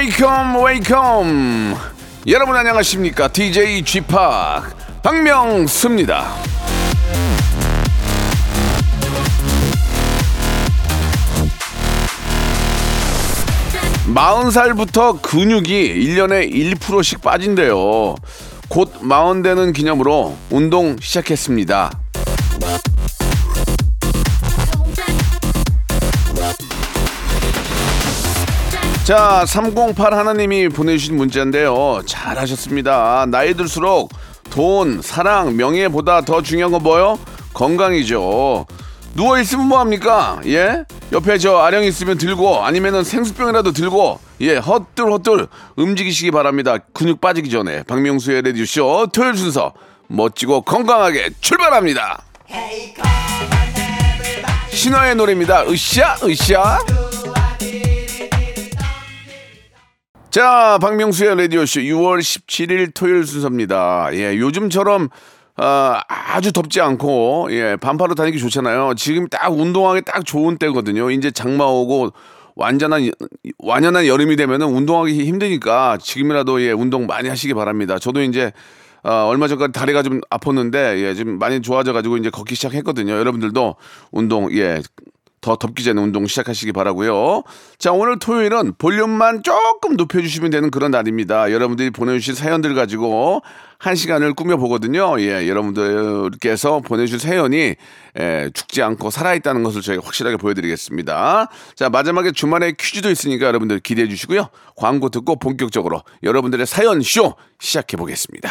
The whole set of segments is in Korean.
Welcome welcome. 여러분 안녕하십니까? DJ p 박명수입니다. 마흔 살부터 근육이 1년에 1%씩 빠진대요. 곧 마흔 되는 기념으로 운동 시작했습니다 자, 308 하나님이 보내주신 문자인데요. 잘하셨습니다. 나이 들수록 돈, 사랑, 명예보다 더 중요한 건 뭐요? 건강이죠. 누워있으면 뭐합니까? 예? 옆에 저 아령 있으면 들고 아니면은 생수병이라도 들고 예, 헛들 헛들 움직이시기 바랍니다. 근육 빠지기 전에 박명수의 레디쇼 토요일 순서 멋지고 건강하게 출발합니다. 신화의 노래입니다. 으쌰, 으쌰. 자, 박명수의 라디오쇼 6월 17일 토요일 순서입니다. 예, 요즘처럼, 아, 아주 덥지 않고, 예, 반팔로 다니기 좋잖아요. 지금 딱 운동하기 딱 좋은 때거든요. 이제 장마 오고, 완전한, 완연한 여름이 되면은 운동하기 힘드니까 지금이라도 예, 운동 많이 하시기 바랍니다. 저도 이제, 아, 얼마 전까지 다리가 좀 아팠는데, 예, 지금 많이 좋아져 가지고 이제 걷기 시작했거든요. 여러분들도 운동, 예, 더 덥기 전에 운동 시작하시기 바라고요. 자, 오늘 토요일은 볼륨만 조금 높여주시면 되는 그런 날입니다. 여러분들이 보내주신 사연들 가지고 한 시간을 꾸며보거든요. 예, 여러분들께서 보내주신 사연이 예, 죽지 않고 살아있다는 것을 저희가 확실하게 보여드리겠습니다. 자, 마지막에 주말에 퀴즈도 있으니까 여러분들 기대해 주시고요. 광고 듣고 본격적으로 여러분들의 사연 쇼 시작해 보겠습니다.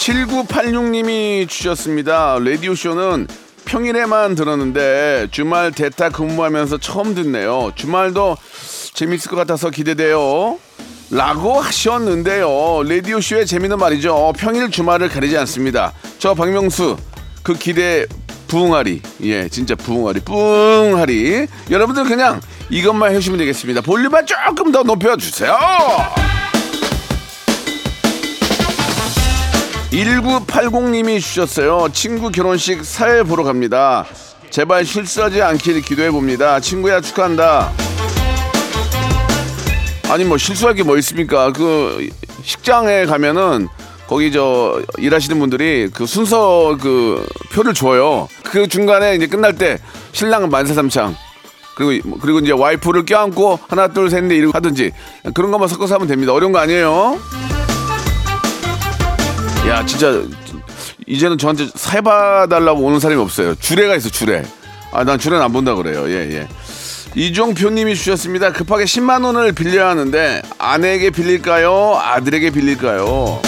칠9 8 6님이 주셨습니다. 라디오쇼는 평일에만 들었는데 주말 대타 근무하면서 처음 듣네요. 주말도 재밌을 것 같아서 기대돼요. 라고 하셨는데요. 라디오쇼의 재미는 말이죠. 평일 주말을 가리지 않습니다. 저 박명수 그 기대 부흥하리. 예, 진짜 부흥하리. 부흥하리. 여러분들 그냥 이것만 해주시면 되겠습니다. 볼륨만 조금 더 높여주세요. 1980님이 주셨어요. 친구 결혼식 사회 보러 갑니다. 제발 실수하지 않길 기도해 봅니다. 친구야 축하한다. 아니 뭐 실수할 게 뭐 있습니까? 그 식장에 가면은 거기 저 일하시는 분들이 그 순서 그 표를 줘요. 그 중간에 이제 끝날 때 신랑은 만사삼창 그리고 그리고 이제 와이프를 껴안고 하나 둘 셋 넷 이러고 하든지 그런 것만 섞어서 하면 됩니다. 어려운 거 아니에요. 야 진짜 이제는 저한테 사해봐달라고 오는 사람이 없어요. 주례가 있어 주례. 아난 주례는 안 본다 그래요. 예 예. 이종표님이 주셨습니다. 급하게 10만 원을 빌려야 하는데 아내에게 빌릴까요? 아들에게 빌릴까요?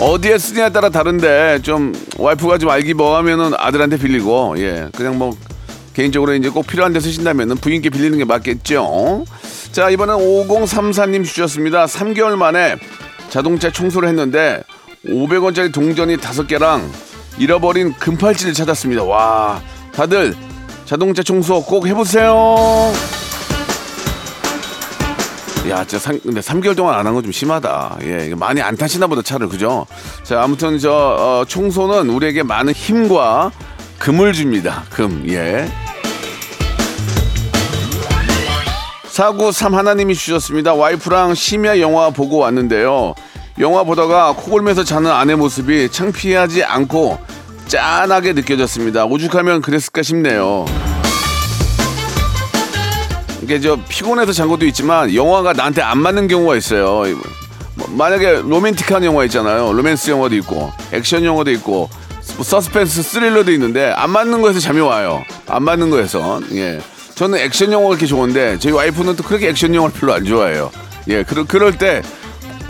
어디에 쓰냐에 따라 다른데 좀 와이프가 좀 알기 뭐하면은 아들한테 빌리고 예 그냥 뭐 개인적으로 이제 꼭 필요한 데 쓰신다면은 부인께 빌리는 게 맞겠죠. 자 이번엔 5034님 주셨습니다. 3개월 만에 자동차 청소를 했는데 500원짜리 동전이 5개랑 잃어버린 금팔찌를 찾았습니다. 와 다들 자동차 청소 꼭 해보세요. 야, 진짜 삼, 근데 3개월 동안 안한건좀 심하다. 예, 많이 안 타시나 보다 차를 그죠? 자, 아무튼 저 어, 청소는 우리에게 많은 힘과 금을 줍니다. 금, 예. 사구삼 하나님이 주셨습니다. 와이프랑 심야 영화 보고 왔는데요. 영화 보다가 코골면서 자는 아내 모습이 창피하지 않고 짠하게 느껴졌습니다. 오죽하면 그랬을까 싶네요. 이게 저 피곤해서 잔 것도 있지만 영화가 나한테 안 맞는 경우가 있어요. 뭐 만약에 로맨틱한 영화 있잖아요. 로맨스 영화도 있고 액션 영화도 있고 뭐 서스펜스 스릴러도 있는데 안 맞는 거에서 잠이 와요. 안 맞는 거에서 예. 저는 액션 영화가 그렇게 좋은데 저희 와이프는 또 그렇게 액션 영화를 별로 안 좋아해요. 예, 그럴 그럴 때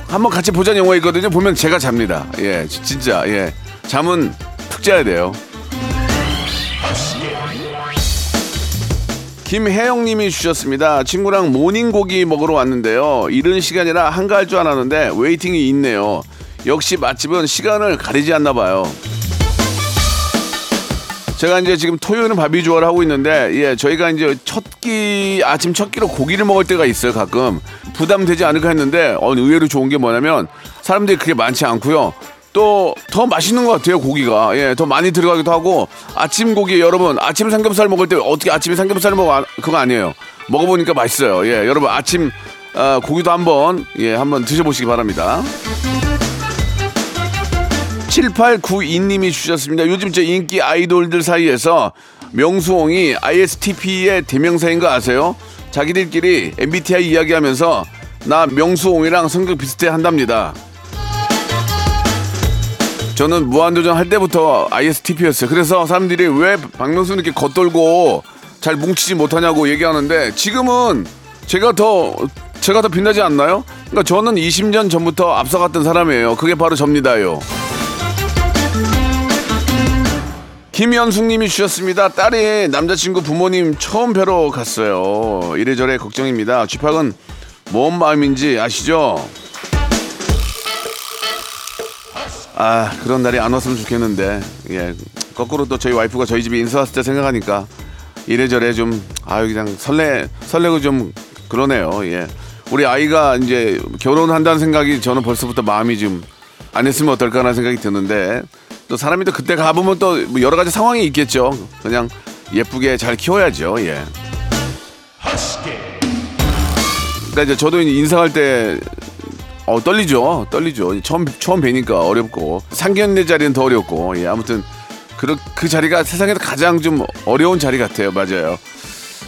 한번 같이 보자는 영화 있거든요. 보면 제가 잡니다. 예, 지- 진짜 예. 잠은 푹 자야 돼요. 김혜영님이 주셨습니다. 친구랑 모닝고기 먹으러 왔는데요. 이른 시간이라 한가할 줄 알았는데 waiting이 있네요. 역시 맛집은 시간을 가리지 않나 봐요. 제가 이제 지금 토요일은 바비주얼을 하고 있는데 예 저희가 이제 첫 끼 아침 첫 끼로 고기를 먹을 때가 있어요 가끔. 부담되지 않을까 했는데 어, 의외로 좋은 게 뭐냐면 사람들이 그게 많지 않고요. 또 더 맛있는 것 같아요 고기가. 예 더 많이 들어가기도 하고 아침 고기 여러분 아침 삼겹살 먹을 때 어떻게 아침에 삼겹살 먹어? 아, 그거 아니에요. 먹어보니까 맛있어요. 예 여러분 아침 아, 고기도 한번 예 한번 드셔보시기 바랍니다. 7892님이 주셨습니다. 요즘 저 인기 아이돌들 사이에서 명수홍이 ISTP의 대명사인 거 아세요? 자기들끼리 MBTI 이야기하면서 나 명수홍이랑 성격 비슷해 한답니다. 저는 무한도전 할 때부터 ISTP였어요. 그래서 사람들이 왜 박명수는 이렇게 겉돌고 잘 뭉치지 못하냐고 얘기하는데 지금은 제가 더 제가 더 빛나지 않나요? 그러니까 저는 20년 전부터 앞서갔던 사람이에요. 그게 바로 접니다요. 김연숙님이 주셨습니다. 딸이 남자친구 부모님 처음 뵈러 갔어요. 이래저래 걱정입니다. 쥐팍은 뭔 마음인지 아시죠? 아 그런 날이 안 왔으면 좋겠는데 예 거꾸로 또 저희 와이프가 저희 집에 인사 왔을 때 생각하니까 이래저래 좀 아유 그냥 설레 설레고 좀 그러네요. 예 우리 아이가 이제 결혼한다는 생각이 저는 벌써부터 마음이 좀 안 했으면 어떨까라는 생각이 드는데 또 사람이 또 그때 가보면 또 뭐 여러 가지 상황이 있겠죠. 그냥 예쁘게 잘 키워야죠. 예. 그러니까 이제 저도 이제 인사할 때 어, 떨리죠. 떨리죠. 처음 처음 뵈니까 어렵고 상견례 자리는 더 어렵고 예, 아무튼 그, 그 자리가 세상에서 가장 좀 어려운 자리 같아요. 맞아요.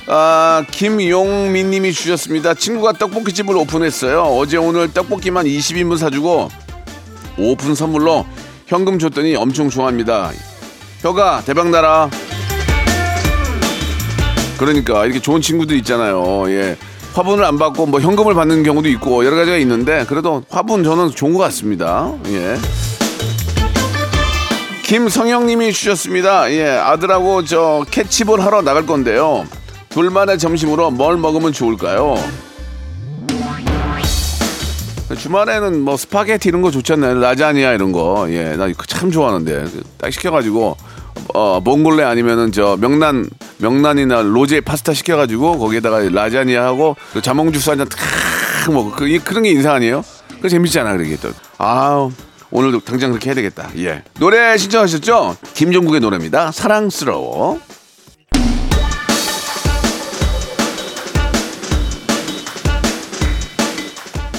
아, 김용민 님이 주셨습니다. 친구가 떡볶이집을 오픈했어요. 어제 오늘 떡볶이만 20인분 사주고 오픈 선물로 현금 줬더니 엄청 좋아합니다. 혀가 대박 나라. 그러니까 이렇게 좋은 친구들 있잖아요. 예. 화분을 안 받고 뭐 현금을 받는 경우도 있고 여러 가지가 있는데 그래도 화분 저는 좋은 것 같습니다. 예. 김성영님이 주셨습니다. 예, 아들하고 저 캐치볼 하러 나갈 건데요. 둘만의 점심으로 뭘 먹으면 좋을까요? 주말에는 뭐 스파게티 이런 거 좋잖아요. 라자니아 이런 거. 예, 나 이거 참 좋아하는데 딱 시켜가지고 어 봉골레 아니면은 저 명란 명란이나 로제 파스타 시켜가지고 거기에다가 라자니아하고 그 자몽 주스 한 잔 탁 먹고 그, 이- 그런 게 인생 아니에요? 그 재밌잖아 그게 또. 아 오늘도 당장 그렇게 해야 되겠다. 예. 노래 신청하셨죠? 김종국의 노래입니다. 사랑스러워.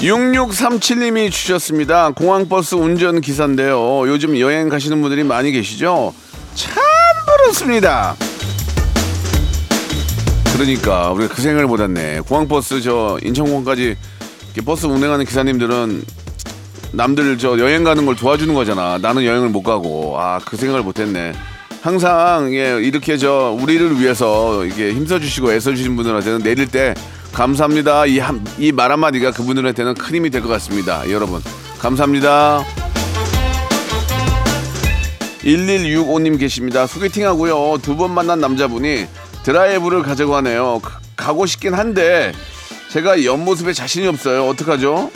6637님이 주셨습니다. 공항버스 운전기사인데요. 요즘 여행 가시는 분들이 많이 계시죠? 참 부럽습니다. 그러니까 우리가 그 생각을 못했네. 공항버스 저 인천공항까지 버스 운행하는 기사님들은 남들 저 여행 가는 걸 도와주는 거잖아. 나는 여행을 못 가고 아 그 생각을 못했네. 항상 예 이렇게 저 우리를 위해서 이게 힘써주시고 애써주신 분들한테는 내릴 때 감사합니다. 이 말 한마디가 그분들한테는 큰 힘이 될 것 같습니다. 여러분 감사합니다. 1165님 계십니다. 소개팅하고요. 두 번 만난 남자분이 드라이브를 가자고 하네요. 가- 가고 싶긴 한데 제가 옆모습에 자신이 없어요. 어떡하죠?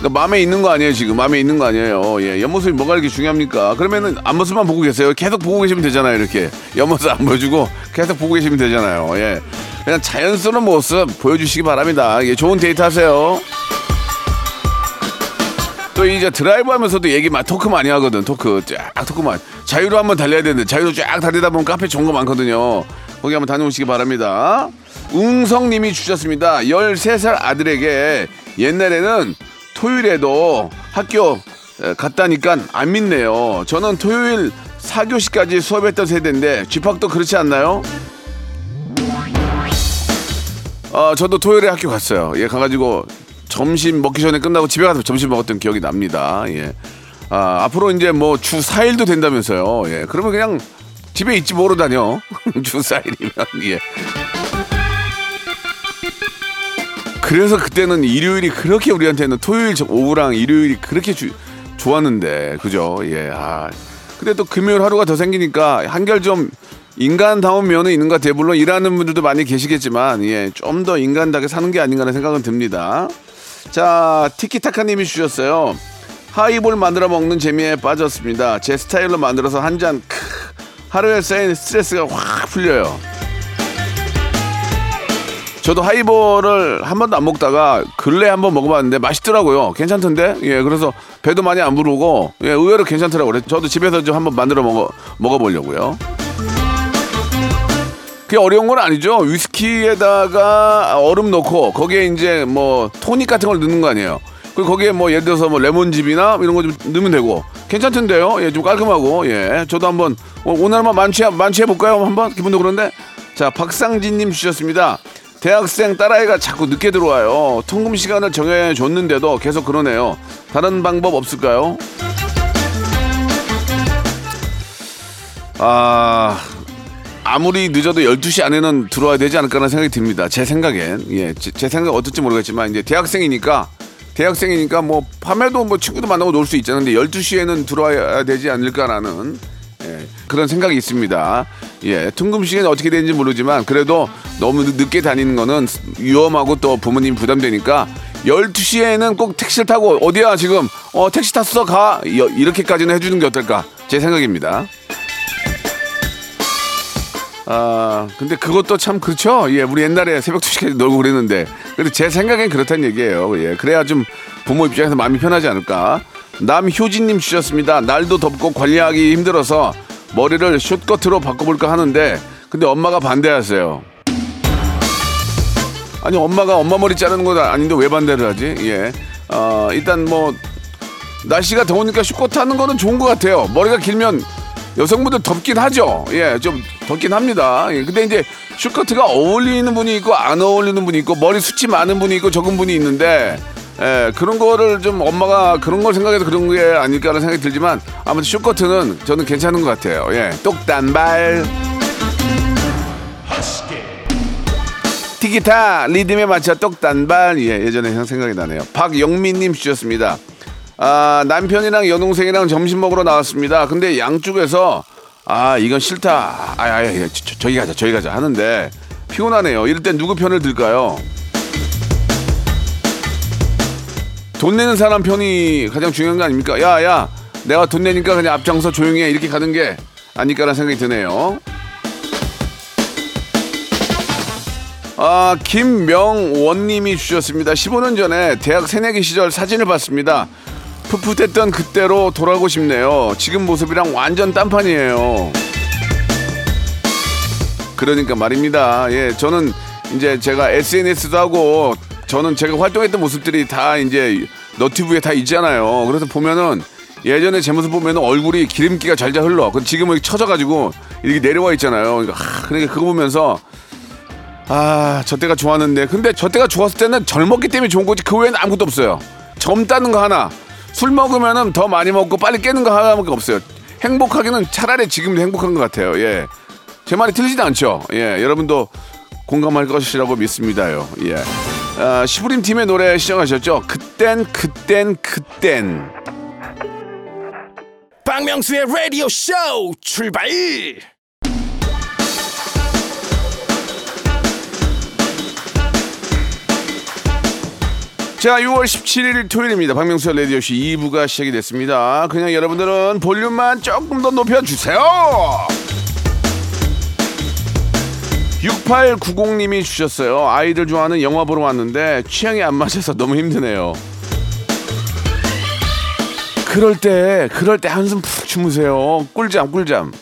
그러니까 마음에 있는 거 아니에요 지금. 마음에 있는 거 아니에요. 예 옆모습이 뭐가 이렇게 중요합니까? 그러면은 앞모습만 보고 계세요. 계속 보고 계시면 되잖아요 이렇게. 옆모습 안 보여주고 계속 보고 계시면 되잖아요. 예. 그냥 자연스러운 모습 보여주시기 바랍니다. 예 좋은 데이트 하세요. 또 이제 드라이브 하면서도 얘기 많 토크 많이 하거든 토크. 쫙 토크 많이. 자유로 한번 달려야 되는데 자유로 쫙 달리다 보면 카페 좋은 거 많거든요. 거기 한번 다녀오시기 바랍니다. 웅성님이 주셨습니다. 13살 아들에게 옛날에는 토요일에도 학교 에, 갔다니까 안 믿네요 저는 토요일 4교시까지 수업했던 세대인데 쥐팍도 그렇지 않나요? 어, 저도 토요일에 학교 갔어요. 예, 가가지고 점심 먹기 전에 끝나고 집에 가서 점심 먹었던 기억이 납니다. 예. 아, 앞으로 이제 뭐 주 4일도 된다면서요. 예. 그러면 그냥 집에 있지 뭐로 다녀. 주 4일이면, 예. 그래서 그때는 일요일이 그렇게 우리한테는 토요일 저- 오후랑 일요일이 그렇게 주- 좋았는데, 그죠? 예. 아. 근데 또 금요일 하루가 더 생기니까 한결 좀 인간다운 면은 있는 것 같아요. 물론 일하는 분들도 많이 계시겠지만, 예. 좀 더 인간답게 사는 게 아닌가 하는 생각은 듭니다. 자, 티키타카님이 주셨어요. 하이볼 만들어 먹는 재미에 빠졌습니다. 제 스타일로 만들어서 한 잔, 크, 하루에 쌓인 스트레스가 확 풀려요. 저도 하이볼을 한 번도 안 먹다가 근래 한 번 먹어봤는데 맛있더라고요. 괜찮던데? 예, 그래서 배도 많이 안 부르고, 예, 의외로 괜찮더라고요. 그래서 저도 집에서 좀 한번 만들어 먹어, 먹어보려고요. 그게 어려운 건 아니죠. 위스키에다가 얼음 넣고 거기에 이제 뭐 토닉 같은 걸 넣는 거 아니에요. 그리고 거기에 뭐 예를 들어서 뭐 레몬즙이나 이런 거 좀 넣으면 되고 괜찮던데요. 예, 좀 깔끔하고 예, 저도 한번 오- 오늘 한번 만취해 만취해 볼까요? 한번 기분도 그런데 자 박상진님 주셨습니다. 대학생 딸아이가 자꾸 늦게 들어와요. 통금 시간을 정해 줬는데도 계속 그러네요. 다른 방법 없을까요? 아 아무리 늦어도 12시 안에는 들어와야 되지 않을까라는 생각이 듭니다. 제 생각엔. 예, 제, 제 생각 어떨지 모르겠지만 이제 대학생이니까 대학생이니까 뭐 밤에도 뭐 친구도 만나고 놀 수 있잖아요. 근데 12시에는 들어와야 되지 않을까라는 예, 그런 생각이 있습니다. 예, 통금 시간이 어떻게 되는지 모르지만 그래도 너무 늦- 늦게 다니는 거는 위험하고 또 부모님 부담되니까 12시에는 꼭 택시를 타고 어디야 지금 어 택시 탔어 가 여- 이렇게까지는 해주는 게 어떨까 제 생각입니다. 아, 근데 그것도 참 그렇죠. 예, 우리 옛날에 새벽 2시까지 놀고 그랬는데. 근데 제 생각엔 그렇다는 얘기예요. 예, 그래야 좀 부모 입장에서 마음이 편하지 않을까. 남효진님 주셨습니다. 날도 덥고 관리하기 힘들어서 머리를 숏커트로 바꿔볼까 하는데, 근데 엄마가 반대하세요. 아니, 엄마가 엄마 머리 자르는 건 아닌데 왜 반대를 하지? 예. 어, 일단 뭐, 날씨가 더우니까 숏커트 하는 거는 좋은 것 같아요. 머리가 길면 여성분들 덥긴 하죠. 예, 좀 덥긴 합니다. 예, 근데 이제 숏커트가 어울리는 분이 있고 안 어울리는 분이 있고 머리 숱이 많은 분이 있고 적은 분이 있는데 예, 그런 거를 좀 엄마가 그런 걸 생각해서 그런 게 아닐까라는 생각이 들지만 아무튼 숏커트는 저는 괜찮은 것 같아요. 예, 똑단발. 티기타 리듬에 맞춰 똑단발 예, 예전에 생각이 나네요. 박영민님 주셨습니다. 아, 남편이랑 여동생이랑 점심 먹으러 나왔습니다. 근데 양쪽에서 아 이건 싫다. 아, 아, 아 저, 저, 저기 가자 저기 가자 하는데 피곤하네요. 이럴 땐 누구 편을 들까요? 돈 내는 사람 편이 가장 중요한 거 아닙니까? 야, 야, 내가 돈 내니까 그냥 앞장서 조용히 해. 이렇게 가는 게 아닐까라는 생각이 드네요. 아, 김명원님이 주셨습니다. 15년 전에 대학 새내기 시절 사진을 봤습니다. 풋풋했던 그때로 돌아가고 싶네요. 지금 모습이랑 완전 딴판이에요. 그러니까 말입니다. 예, 저는 이제 제가 SNS도 하고 저는 제가 활동했던 모습들이 다 이제 너튜브에 다 있잖아요. 그래서 보면은 예전에 제 모습 보면은 얼굴이 기름기가 잘잘 흘러. 그 지금은 처져가지고 이렇게 내려와 있잖아요. 그러니까, 하, 그러니까 그거 보면서 아, 저 때가 좋았는데. 근데 저 때가 좋았을 때는 젊었기 때문에 좋은 거지. 그 외에는 아무것도 없어요. 젊다는 거 하나. 술 먹으면은 더 많이 먹고 빨리 깨는 거 하나밖에 없어요. 행복하기는 차라리 지금도 행복한 것 같아요. 예. 제 말이 틀리지도 않죠. 예. 여러분도 공감할 것이라고 믿습니다요. 예. 아, 시부림 팀의 노래 시청하셨죠? 그땐, 그땐, 그땐. 박명수의 라디오 쇼 출발! 자, 6월 17일 토요일입니다. 박명수의 라디오 쇼 2부가 시작이 됐습니다. 그냥 여러분들은 볼륨만 조금 더 높여주세요. 6890님이 주셨어요. 아이들 좋아하는 영화 보러 왔는데 취향이 안 맞아서 너무 힘드네요. 그럴 때, 그럴 때 한숨 푹 주무세요. 꿀잠, 꿀잠.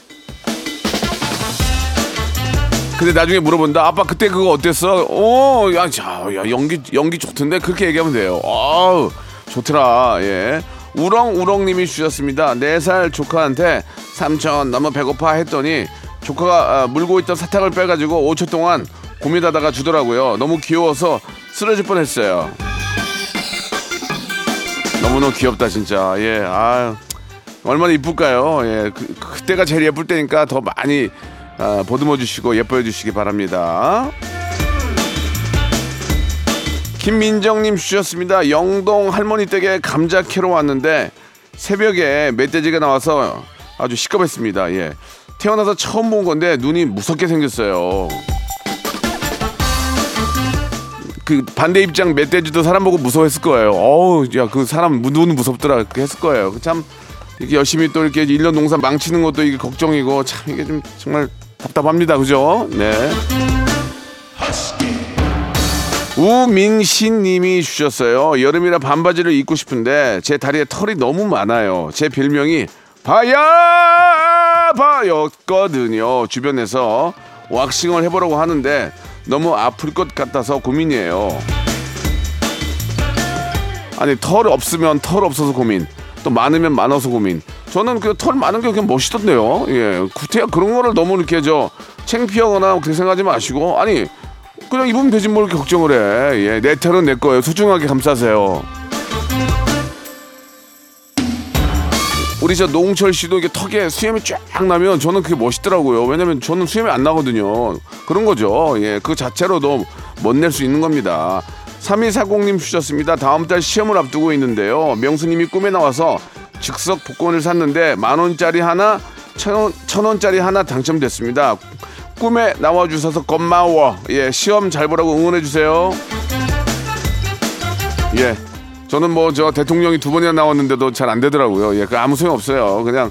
근데 나중에 물어본다. 아빠 그때 그거 어땠어? 어, 야, 자, 야, 연기 연기 좋던데 그렇게 얘기하면 돼요. 아우, 좋더라. 예. 우렁우렁님이 주셨습니다. 네 살 조카한테 삼촌 너무 배고파 했더니 조카가 아, 물고 있던 사탕을 빼가지고 5초 동안 고민하다가 주더라고요. 너무 귀여워서 쓰러질 뻔했어요. 너무너무 귀엽다 진짜. 예, 아 얼마나 이쁠까요? 예, 그, 그때가 제일 예쁠 때니까 더 많이 아, 보듬어 주시고 예뻐해 주시기 바랍니다. 김민정님 주셨습니다. 영동 할머니 댁에 감자 캐러 왔는데 새벽에 멧돼지가 나와서 아주 시끄럽습니다. 예. 태어나서 처음 본 건데 눈이 무섭게 생겼어요. 그 반대 입장 멧돼지도 사람 보고 무서워했을 거예요. 어우, 야, 그 사람 눈 무섭더라. 그렇게 했을 거예요. 그참 이렇게 열심히 또 이렇게 일년 농사 망치는 것도 이게 걱정이고 참 이게 좀 정말 답답합니다. 그죠? 네. 우민신 님이 주셨어요. 여름이라 반바지를 입고 싶은데 제 다리에 털이 너무 많아요. 제 별명이 바야 바였거든요. 주변에서 왁싱을 해보라고 하는데 너무 아플 것 같아서 고민이에요. 아니 털 없으면 털 없어서 고민. 또 많으면 많아서 고민. 저는 그 털 많은 게 그냥 멋있던데요. 예, 구태야 그런 거를 너무 이렇게 저 창피하거나 그렇게 생각하지 마시고 아니 그냥 입으면 되지 뭘 이렇게 걱정을 해. 예, 내 털은 내 거예요. 소중하게 감싸세요. 우리 저 노홍철 씨도 이게 턱에 수염이 쫙 나면 저는 그게 멋있더라고요. 왜냐면 저는 수염이 안 나거든요. 그런 거죠. 예, 그 자체로도 멋낼 수 있는 겁니다. 3240님 주셨습니다. 다음 달 시험을 앞두고 있는데요. 명수님이 꿈에 나와서 즉석 복권을 샀는데 만 원짜리 하나, 천, 원, 천 원짜리 하나 당첨됐습니다. 꿈에 나와 주셔서 고마워. 예, 시험 잘 보라고 응원해 주세요. 예. 저는 뭐 저 대통령이 두 번이나 나왔는데도 잘 안 되더라고요. 예, 그 아무 소용 없어요. 그냥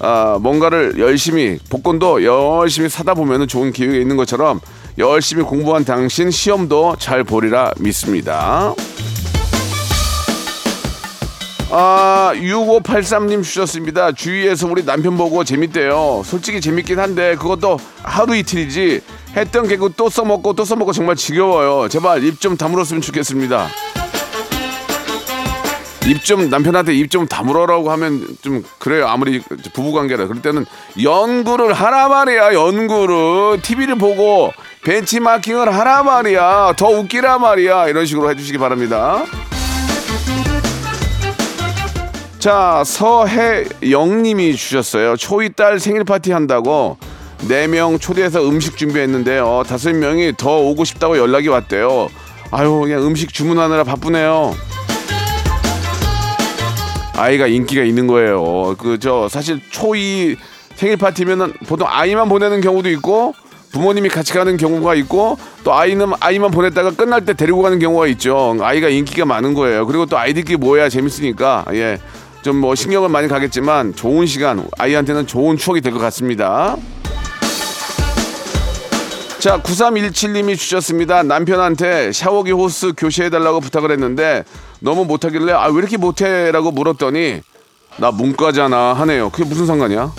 아, 뭔가를 열심히 복권도 열심히 사다 보면은 좋은 기회가 있는 것처럼 열심히 공부한 당신 시험도 잘 보리라 믿습니다. 아, 6583님 주셨습니다. 주위에서 우리 남편 보고 재밌대요. 솔직히 재밌긴 한데 그것도 하루 이틀이지 했던 개그 또 써먹고 또 써먹고 정말 지겨워요. 제발 입 좀 다물었으면 좋겠습니다. 입 좀 남편한테 입 좀 다물어라고 하면 좀 그래요. 아무리 부부관계라 그럴 때는 연구를 하라 말이야. 연구를 TV를 보고 벤치마킹을 하라 말이야. 더 웃기라 말이야. 이런 식으로 해주시기 바랍니다. 자 서혜영님이 주셨어요. 초이 딸 생일 파티 한다고 네 명 초대해서 음식 준비했는데요. 다섯 명이 더 오고 싶다고 연락이 왔대요. 아유 그냥 음식 주문하느라 바쁘네요. 아이가 인기가 있는 거예요. 그 저 사실 초이 생일 파티면은 보통 아이만 보내는 경우도 있고 부모님이 같이 가는 경우가 있고 또 아이는 아이만 보냈다가 끝날 때 데리고 가는 경우가 있죠. 아이가 인기가 많은 거예요. 그리고 또 아이들끼리 모여야 재밌으니까 예. 좀 뭐 신경을 많이 가겠지만 좋은 시간 아이한테는 좋은 추억이 될 것 같습니다. 자, 9317님이 주셨습니다. 남편한테 샤워기 호스 교체해달라고 부탁을 했는데 너무 못하길래 아, 왜 이렇게 못해? 라고 물었더니 나 문과잖아 하네요. 그게 무슨 상관이야?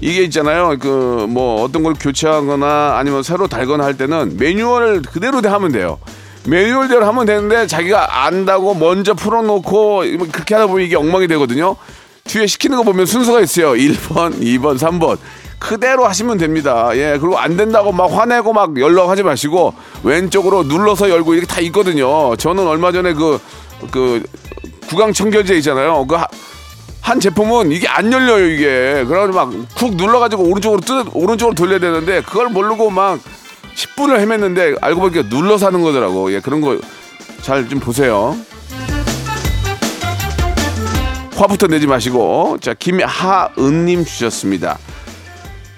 이게 있잖아요. 그 뭐 어떤 걸 교체하거나 아니면 새로 달거나 할 때는 매뉴얼을 그대로 하면 돼요. 매뉴얼대로 하면 되는데 자기가 안다고 먼저 풀어놓고 그렇게 하다 보면 이게 엉망이 되거든요. 뒤에 시키는 거 보면 순서가 있어요. 1번, 2번, 3번. 그대로 하시면 됩니다. 예, 그리고 안 된다고 막 화내고 막 연락하지 마시고 왼쪽으로 눌러서 열고 이렇게 다 있거든요. 저는 얼마 전에 그, 그, 구강 청결제 있잖아요. 그, 한 제품은 이게 안 열려요, 이게. 그래가지고 막 쿡 눌러가지고 오른쪽으로 뜨, 오른쪽으로 돌려야 되는데 그걸 모르고 막 10분을 헤맸는데 알고 보니까 눌러서 하는 거더라고. 예, 그런 거 잘 좀 보세요. 화부터 내지 마시고. 자, 김하은님 주셨습니다.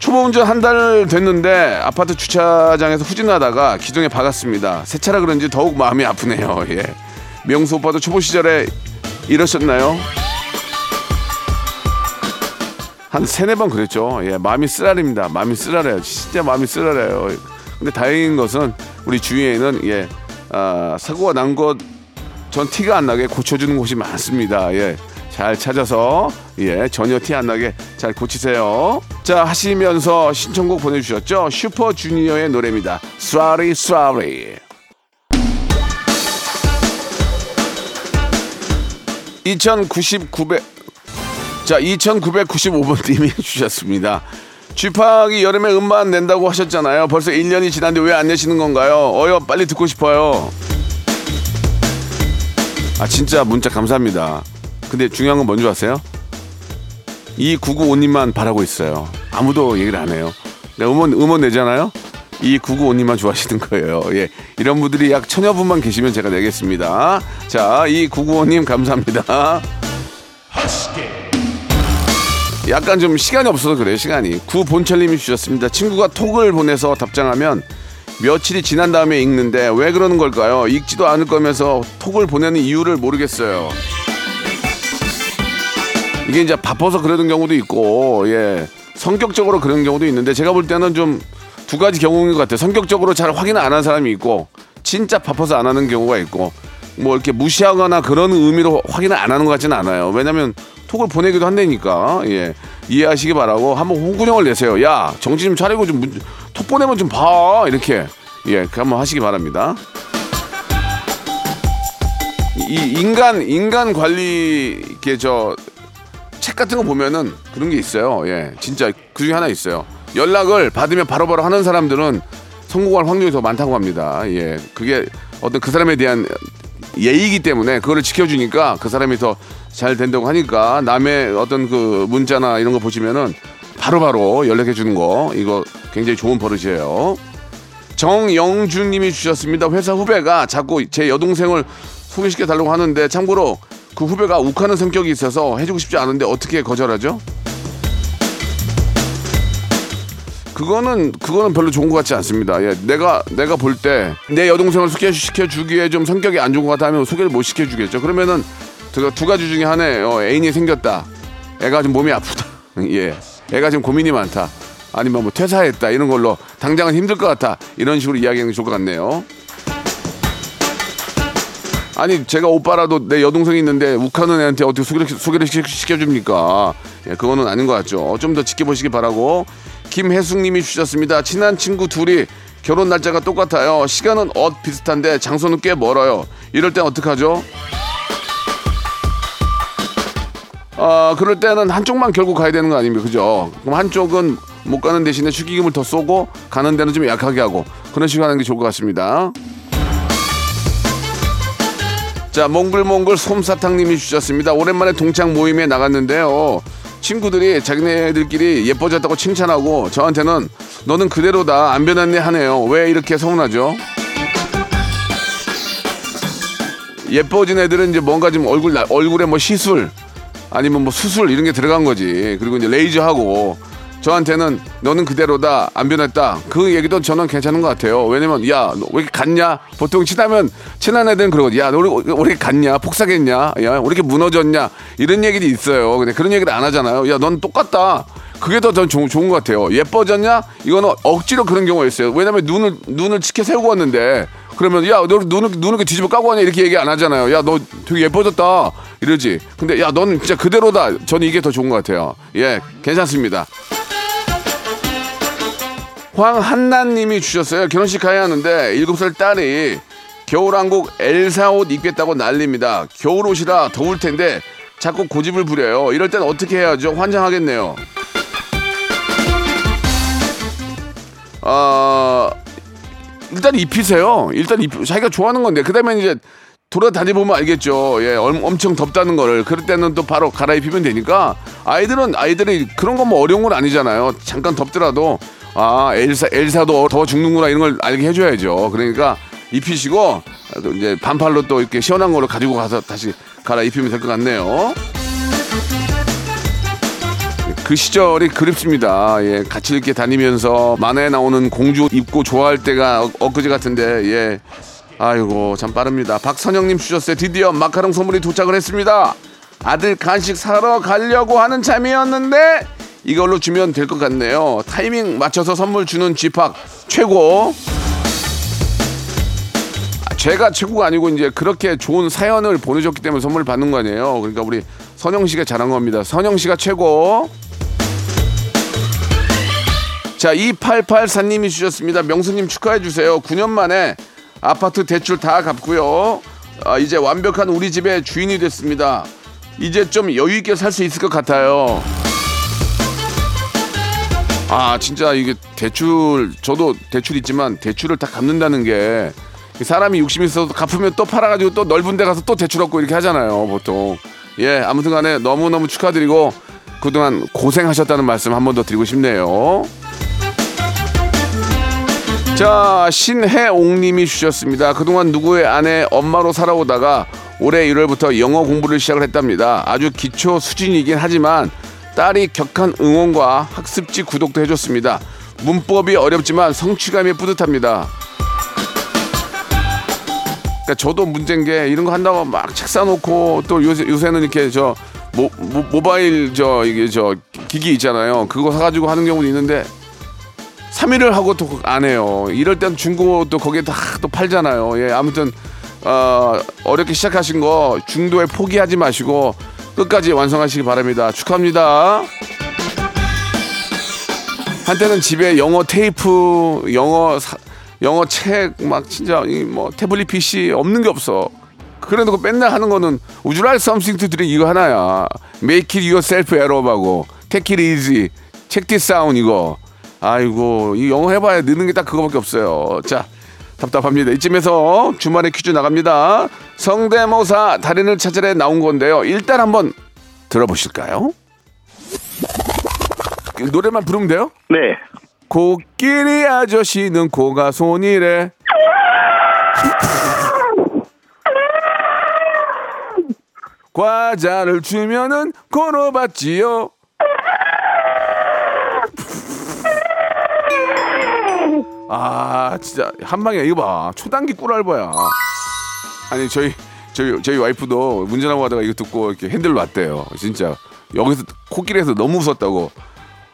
초보 운전 한 달 됐는데 아파트 주차장에서 후진하다가 기둥에 박았습니다. 새 차라 그런지 더욱 마음이 아프네요. 예. 명수 오빠도 초보 시절에 이러셨나요? 한 세네 번 그랬죠. 예, 마음이 쓰라립니다. 마음이 쓰라려요. 진짜 마음이 쓰라려요. 근데 다행인 것은 우리 주위에는 예, 아, 사고가 난 것 전 티가 안 나게 고쳐주는 곳이 많습니다. 예. 잘 찾아서 예 전혀 티 안 나게 잘 고치세요. 자 하시면서 신청곡 보내주셨죠? 슈퍼주니어의 노래입니다. Sorry, Sorry. 2,999배 자 2,995번님이 주셨습니다. 쥐팍이 여름에 음반 낸다고 하셨잖아요. 벌써 1년이 지났는데 왜 안 내시는 건가요? 어여 빨리 듣고 싶어요. 아 진짜 문자 감사합니다. 근데 중요한 건 뭔지 아세요? 이 995님만 바라고 있어요. 아무도 얘기를 안 해요. 네, 음원 음원 내잖아요. 이 995님만 좋아하시는 거예요. 예. 이런 분들이 약 천여 분만 계시면 제가 내겠습니다. 자, 이 995님 감사합니다. 약간 좀 시간이 없어서 그래요, 시간이. 구본철님이 주셨습니다. 친구가 톡을 보내서 답장하면 며칠이 지난 다음에 읽는데 왜 그러는 걸까요? 읽지도 않을 거면서 톡을 보내는 이유를 모르겠어요. 이게 이제 바빠서 그러는 경우도 있고, 예. 성격적으로 그런 경우도 있는데 제가 볼 때는 좀 두 가지 경우인 것 같아요. 성격적으로 잘 확인 안 한 사람이 있고, 진짜 바빠서 안 하는 경우가 있고, 뭐 이렇게 무시하거나 그런 의미로 확인을 안 하는 것 같지는 않아요. 왜냐면 톡을 보내기도 한다니까. 예. 이해하시기 바라고 한번 홍군형을 내세요. 야, 정신 좀 차리고 좀 톡 보내면 좀 봐. 이렇게. 예, 그 한번 하시기 바랍니다. 이 인간 인간 관리 이게 저 책 같은 거 보면은 그런 게 있어요. 예, 진짜 그 중에 하나 있어요. 연락을 받으면 바로바로 하는 사람들은 성공할 확률이 더 많다고 합니다. 예, 그게 어떤 그 사람에 대한 예의이기 때문에 그거를 지켜주니까 그 사람이 더 잘 된다고 하니까 남의 어떤 그 문자나 이런 거 보시면은 바로바로 연락해 주는 거 이거 굉장히 좋은 버릇이에요. 정영준님이 주셨습니다. 회사 후배가 자꾸 제 여동생을 소개시켜 달라고 하는데 참고로 그 후배가 욱하는 성격이 있어서 해주고 싶지 않은데 어떻게 거절하죠? 그거는 그거는 별로 좋은 것 같지 않습니다. 예, 내가 내가 볼 때 내 여동생을 소개시켜 주기에 좀 성격이 안 좋은 것 같다면 소개를 못 시켜 주겠죠. 그러면은 두, 두 가지 중에 하나에 어, 애인이 생겼다. 애가 좀 몸이 아프다. 예, 애가 지금 고민이 많다. 아니면 뭐 퇴사했다 이런 걸로 당장은 힘들 것 같아 이런 식으로 이야기하는 게 좋을 것 같네요. 아니 제가 오빠라도 내 여동생이 있는데 욱하는 애한테 어떻게 소개를, 소개를 시- 시켜줍니까? 예, 그거는 아닌 것 같죠. 좀 더 지켜보시기 바라고 김혜숙님이 주셨습니다. 친한 친구 둘이 결혼 날짜가 똑같아요. 시간은 엇 비슷한데 장소는 꽤 멀어요. 이럴 땐 어떡하죠? 아 그럴 때는 한쪽만 결국 가야 되는 거 아닙니까? 그죠? 그럼 한쪽은 못 가는 대신에 축의금을 더 쏘고 가는 데는 좀 약하게 하고 그런 식으로 하는 게 좋을 것 같습니다. 자, 몽글몽글 솜사탕님이 주셨습니다. 오랜만에 동창 모임에 나갔는데요. 친구들이 자기네들끼리 예뻐졌다고 칭찬하고 저한테는 너는 그대로다 안 변했네 하네요. 왜 이렇게 서운하죠? 예뻐진 애들은 이제 뭔가 좀 얼굴 나- 얼굴에 뭐 시술 아니면 뭐 수술 이런 게 들어간 거지. 그리고 이제 레이저 하고 저한테는 너는 그대로다. 안 변했다. 그 얘기도 저는 괜찮은 것 같아요. 왜냐면 야너왜 이렇게 갔냐? 보통 친하면 친한 애들은 그러거든 야 너 왜 이렇게 갔냐? 폭삭했냐? 야왜 이렇게 무너졌냐? 이런 얘기도 있어요. 근데 그런 얘기를 안 하잖아요 야 넌 똑같다. 그게 더 전 좋은 것 같아요 예뻐졌냐? 이거는 억지로 그런 경우가 있어요. 왜냐면 눈을 눈을 치켜 세우고 왔는데 그러면 야 너 눈을 눈을 뒤집어 까고 왔냐? 이렇게 얘기 안 하잖아요 야 너 되게 예뻐졌다. 이러지. 근데 야 너는 진짜 그대로다. 저는 이게 더 좋은 것 같아요. 예 괜찮습니다 황한나님이 주셨어요. 결혼식 가야 하는데 일곱 살 딸이 겨울왕국 엘사 옷 입겠다고 난립니다. 겨울 옷이라 더울 텐데 자꾸 고집을 부려요. 이럴 땐 어떻게 해야죠? 환장하겠네요. 아 일단 입히세요. 일단 입 자기가 좋아하는 건데 그다음에 이제 돌아다니 보면 알겠죠. 예, 엄- 엄청 덥다는 거를. 그럴 때는 또 바로 갈아입히면 되니까 아이들은 아이들이 그런 건 뭐 어려운 건 아니잖아요. 잠깐 덥더라도 아 엘사 엘사도 더워 죽는구나 이런 걸 알게 해줘야죠. 그러니까 입히시고 또 이제 반팔로 또 이렇게 시원한 걸로 가지고 가서 다시 갈아 입히면 될 것 같네요. 그 시절이 그립습니다. 예, 같이 이렇게 다니면서 만화에 나오는 공주 입고 좋아할 때가 엊- 엊그제 같은데 예. 아이고 참 빠릅니다. 박선영님 주셨어요. 드디어 마카롱 선물이 도착을 했습니다. 아들 간식 사러 가려고 하는 참이었는데 이걸로 주면 될 것 같네요. 타이밍 맞춰서 선물 주는 쥐팍 최고. 아, 제가 최고가 아니고 이제 그렇게 좋은 사연을 보내줬기 때문에 선물 받는 거 아니에요. 그러니까 우리 선영 씨가 잘한 겁니다. 선영 씨가 최고. 자, 2884님이 주셨습니다. 명수님 축하해 주세요. 9년 만에 아파트 대출 다 갚고요. 아, 이제 완벽한 우리 집의 주인이 됐습니다. 이제 좀 여유 있게 살 수 있을 것 같아요. 아 진짜 이게 대출 저도 대출 있지만 대출을 다 갚는다는 게 사람이 욕심 있어도 갚으면 또 팔아가지고 또 넓은 데 가서 또 대출 얻고 이렇게 하잖아요 보통. 예 아무튼 간에 너무너무 축하드리고 그동안 고생하셨다는 말씀 한 번 더 드리고 싶네요. 자 신혜옥님이 주셨습니다. 그동안 누구의 아내 엄마로 살아오다가 올해 1월부터 영어 공부를 시작을 했답니다. 아주 기초 수준이긴 하지만 딸이 격한 응원과 학습지 구독도 해줬습니다. 문법이 어렵지만 성취감이 뿌듯합니다. 그러니까 저도 문제인 게 이런 거 한다고 막 책 사놓고 또 요새 요새는 이렇게 저 모, 모, 바일저 이게 저 기기 있잖아요. 그거 사가지고 하는 경우도 있는데 3일을 하고 또 안 해요. 이럴 땐 중고도 거기에 다 또 팔잖아요. 예, 아무튼 어, 어렵게 시작하신 거 중도에 포기하지 마시고 끝까지 완성하시기 바랍니다. 축하합니다. 한때는 집에 영어 테이프, 영어 사, 영어 책 막 진짜 뭐 태블릿 PC 없는 게 없어. 그래 놓고 맨날 하는 거는 like something to drink 이거 하나야. Make it yourself 에러하고 Take it easy. Check this out 이거. 아이고 이 영어 해봐야 느는 게 딱 그거밖에 없어요. 자 답답합니다. 이쯤에서 주말에 퀴즈 나갑니다. 성대모사 달인을 찾으러 나온 건데요. 일단 한번 들어보실까요? 노래만 부르면 돼요? 네. 코끼리 아저씨는 코가 손이래. 과자를 주면은 받지요. 아 진짜. 한 방에 이거 봐. 초단기 꿀알바야. 아니 저희 저희 저희 와이프도 운전하고 가다가 이거 듣고 이렇게 핸들 놨대요. 진짜. 여기서 코끼리에서 너무 웃었다고.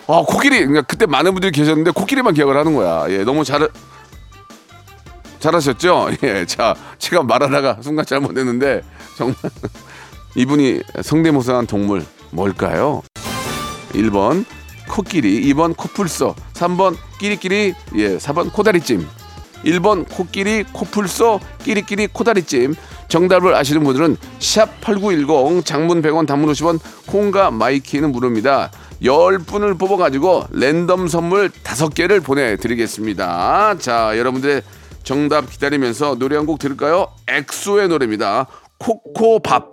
아 코끼리. 그러니까 그때 많은 분들이 계셨는데 코끼리만 기억을 하는 거야. 예 너무 잘 잘하셨죠? 예 자 제가 말하다가 순간 잘못했는데 정말 이분이 성대모사한 동물 뭘까요? 1번 코끼리 2번 코뿔소 3번 끼리끼리 예 4번 코다리찜 1번 코끼리 코뿔소 끼리끼리 코다리찜. 정답을 아시는 분들은 샵 8910 장문 100원 단문 50원 콩과 마이케이는 무료입니다. 10분을 뽑아가지고 랜덤 선물 5개를 보내드리겠습니다. 자 여러분들의 정답 기다리면서 노래 한 곡 들을까요? 엑소의 노래입니다. 코코밥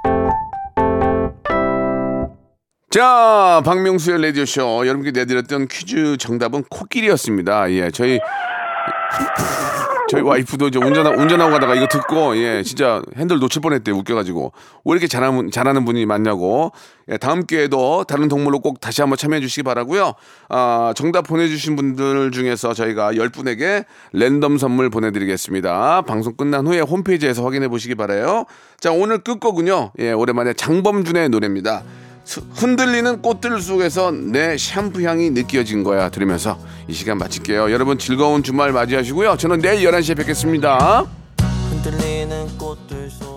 자, 박명수의 라디오쇼. 여러분께 내드렸던 퀴즈 정답은 코끼리였습니다. 예, 저희 저희 와이프도 이제 운전 운전하고 가다가 이거 듣고 예 진짜 핸들 놓칠 뻔 했대요 웃겨가지고. 왜 이렇게 잘하는 잘하는 분이 많냐고. 예, 다음 기회에도 다른 동물로 꼭 다시 한번 참여해 주시기 바라고요. 아 정답 보내주신 분들 중에서 저희가 10분에게 랜덤 선물 보내드리겠습니다. 방송 끝난 후에 홈페이지에서 확인해 보시기 바라요. 자 오늘 끝거군요. 예 오랜만에 장범준의 노래입니다 흔들리는 꽃들 속에서 내 샴푸 향이 느껴진 거야 들으면서 이 시간 마칠게요. 여러분 즐거운 주말 맞이하시고요. 저는 내일 11시에 뵙겠습니다. 흔들리는 꽃들 속